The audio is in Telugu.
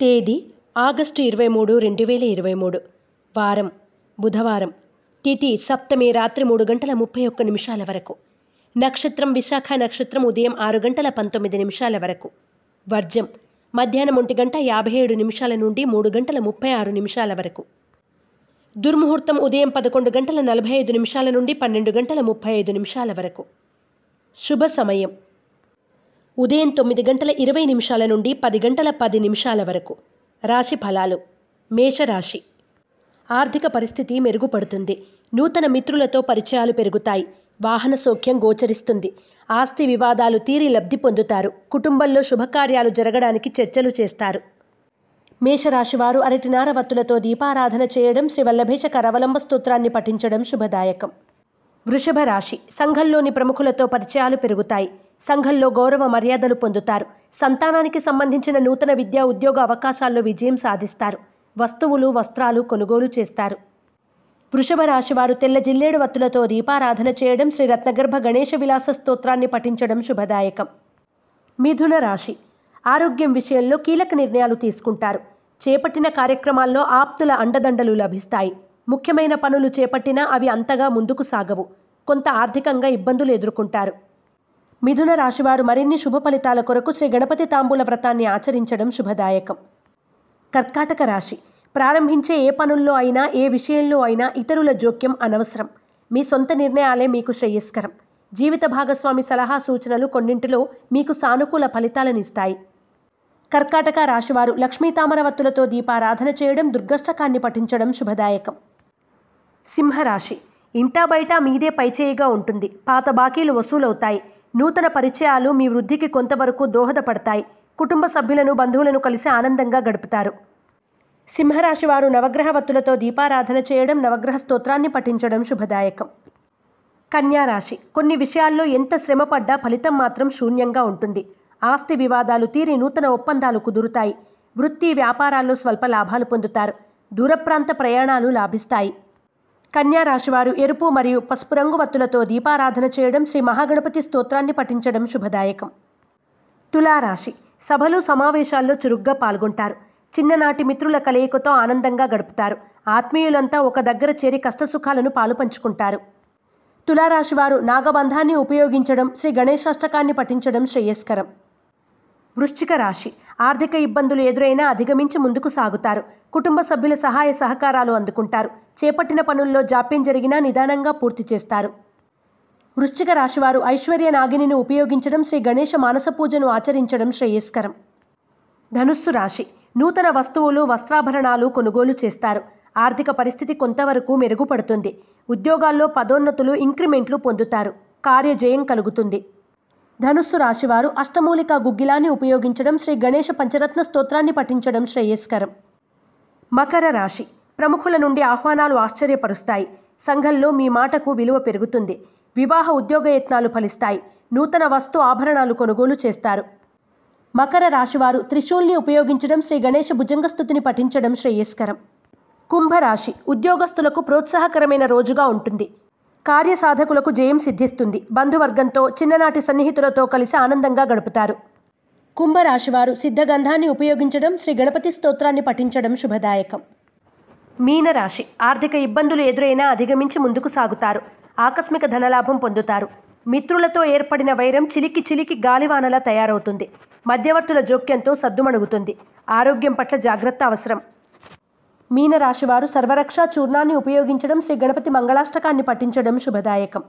తేదీ ఆగస్టు ఇరవై మూడు రెండు వేల ఇరవై మూడు. వారం బుధవారం తిథి సప్తమి రాత్రి మూడు గంటల ముప్పై ఒక్క నిమిషాల వరకు. నక్షత్రం విశాఖ నక్షత్రం ఉదయం ఆరు గంటల పంతొమ్మిది నిమిషాల వరకు. వర్జం మధ్యాహ్నం ఒంటి గంట యాభై ఏడు నిమిషాల నుండి మూడు గంటల ముప్పై ఆరు నిమిషాల వరకు. దుర్ముహూర్తం ఉదయం పదకొండు గంటల నలభై ఐదు నిమిషాల నుండి పన్నెండు గంటల ముప్పై ఐదు నిమిషాల వరకు. శుభ సమయం ఉదయం తొమ్మిది గంటల ఇరవై నిమిషాల నుండి పది గంటల పది నిమిషాల వరకు. రాశి ఫలాలు. మేషరాశి. ఆర్థిక పరిస్థితి మెరుగుపడుతుంది. నూతన మిత్రులతో పరిచయాలు పెరుగుతాయి. వాహన సౌఖ్యం గోచరిస్తుంది. ఆస్తి వివాదాలు తీరి లబ్ధి పొందుతారు. కుటుంబంలో శుభకార్యాలు జరగడానికి చర్చలు చేస్తారు. మేషరాశివారు అరటినార వత్తులతో దీపారాధన చేయడం శ్రీ వల్లభేశ కరవలంబ స్తోత్రాన్ని పఠించడం శుభదాయకం. వృషభ రాశి. సంఘంలోని ప్రముఖులతో పరిచయాలు పెరుగుతాయి. సంఘంలో గౌరవ మర్యాదలు పొందుతారు. సంతానానికి సంబంధించిన నూతన విద్యా ఉద్యోగ అవకాశాల్లో విజయం సాధిస్తారు. వస్తువులు వస్త్రాలు కొనుగోలు చేస్తారు. వృషభ రాశివారు తెల్ల జిల్లేడు వత్తులతో దీపారాధన చేయడం శ్రీ రత్నగర్భ గణేశ విలాస స్తోత్రాన్ని పఠించడం శుభదాయకం. మిథున రాశి. ఆరోగ్యం విషయంలో కీలక నిర్ణయాలు తీసుకుంటారు. చేపట్టిన కార్యక్రమాల్లో ఆప్తుల అండదండలు లభిస్తాయి. ముఖ్యమైన పనులు చేపట్టినా అవి అంతగా ముందుకు సాగవు. కొంత ఆర్థికంగా ఇబ్బందులు ఎదుర్కొంటారు. మిథున రాశివారు మరిన్ని శుభ ఫలితాల కొరకు శ్రీ గణపతి తాంబూల వ్రతాన్ని ఆచరించడం శుభదాయకం. కర్కాటక రాశి. ప్రారంభించే ఏ పనుల్లో అయినా ఏ విషయంలో అయినా ఇతరుల జోక్యం అనవసరం. మీ సొంత నిర్ణయాలే మీకు శ్రేయస్కరం. జీవిత భాగస్వామి సలహా సూచనలు కొన్నింటిలో మీకు సానుకూల ఫలితాలనిస్తాయి. కర్కాటక రాశివారు లక్ష్మీ తామరవత్తులతో దీపారాధన చేయడం దుర్గష్టకాన్ని పఠించడం శుభదాయకం. సింహరాశి. ఇంటా బయట మీదే పైచేయిగా ఉంటుంది. పాత బాకీలు వసూలవుతాయి. నూతన పరిచయాలు మీ వృద్ధికి కొంతవరకు దోహదపడతాయి. కుటుంబ సభ్యులను బంధువులను కలిసి ఆనందంగా గడుపుతారు. సింహరాశి వారు నవగ్రహవత్తులతో దీపారాధన చేయడం నవగ్రహ స్తోత్రాన్ని పఠించడం శుభదాయకం. కన్యారాశి కొన్ని విషయాల్లో ఎంత శ్రమపడ్డా ఫలితం మాత్రం శూన్యంగా ఉంటుంది. ఆస్తి వివాదాలు తీరి నూతన ఒప్పందాలు కుదురుతాయి. వృత్తి వ్యాపారాల్లో స్వల్ప లాభాలు పొందుతారు. దూరప్రాంత ప్రయాణాలు లాభిస్తాయి. కన్యా రాశివారు ఎరుపు మరియు పసుపు రంగు వత్తులతో దీపారాధన చేయడం శ్రీ మహాగణపతి స్తోత్రాన్ని పఠించడం శుభదాయకం. తులారాశి. సభలు సమావేశాల్లో చురుగ్గా పాల్గొంటారు. చిన్ననాటి మిత్రుల కలయికతో ఆనందంగా గడుపుతారు. ఆత్మీయులంతా ఒక దగ్గర చేరి కష్టసుఖాలను పాలు పంచుకుంటారు. తులారాశివారు నాగబంధాన్ని ఉపయోగించడం శ్రీ గణేశాష్టకాన్ని పఠించడం శ్రేయస్కరం. వృశ్చిక రాశి. ఆర్థిక ఇబ్బందులు ఎదురైనా అధిగమించి ముందుకు సాగుతారు. కుటుంబ సభ్యుల సహాయ సహకారాలు అందుకుంటారు. చేపట్టిన పనుల్లో జాప్యం జరిగినా నిదానంగా పూర్తి చేస్తారు. వృశ్చిక రాశివారు ఐశ్వర్య నాగిని ఉపయోగించడం శ్రీ గణేష మానస పూజను ఆచరించడం శ్రేయస్కరం. ధనుస్సు రాశి నూతన వస్తువులు వస్త్రాభరణాలు కొనుగోలు చేస్తారు. ఆర్థిక పరిస్థితి కొంతవరకు మెరుగుపడుతుంది. ఉద్యోగాల్లో పదోన్నతులు ఇంక్రిమెంట్లు పొందుతారు. కార్యజయం కలుగుతుంది. ధనుస్సు రాశివారు అష్టమూలిక గుగ్గిలాన్ని ఉపయోగించడం శ్రీ గణేష పంచరత్న స్తోత్రాన్ని పఠించడం శ్రేయస్కరం. మకర రాశి. ప్రముఖుల నుండి ఆహ్వానాలు ఆశ్చర్యపరుస్తాయి. సంఘంలో మీ మాటకు విలువ పెరుగుతుంది. వివాహ ఉద్యోగ యత్నాలు ఫలిస్తాయి. నూతన వస్తు ఆభరణాలు కొనుగోలు చేస్తారు. మకర రాశివారు త్రిశూల్ని ఉపయోగించడం శ్రీ గణేష భుజంగస్థుతిని పఠించడం శ్రేయస్కరం. కుంభరాశి. ఉద్యోగస్తులకు ప్రోత్సాహకరమైన రోజుగా ఉంటుంది. కార్యసాధకులకు జయం సిద్ధిస్తుంది. బంధువర్గంతో చిన్ననాటి సన్నిహితులతో కలిసి ఆనందంగా గడుపుతారు. కుంభరాశివారు సిద్ధగంధాన్ని ఉపయోగించడం శ్రీ గణపతి స్తోత్రాన్ని పఠించడం శుభదాయకం. మీనరాశి ఆర్థిక ఇబ్బందులు ఎదురైనా అధిగమించి ముందుకు సాగుతారు. ఆకస్మిక ధనలాభం పొందుతారు. మిత్రులతో ఏర్పడిన వైరం చిలికి చిలికి గాలివానలా తయారవుతుంది. మధ్యవర్తుల జోక్యంతో సద్దుమణుగుతుంది. ఆరోగ్యం పట్ల జాగ్రత్త అవసరం. మీనరాశివారు సర్వరక్ష చూర్ణాన్ని ఉపయోగించడం శ్రీ గణపతి మంగళాష్టకాన్ని పఠించడం శుభదాయకం.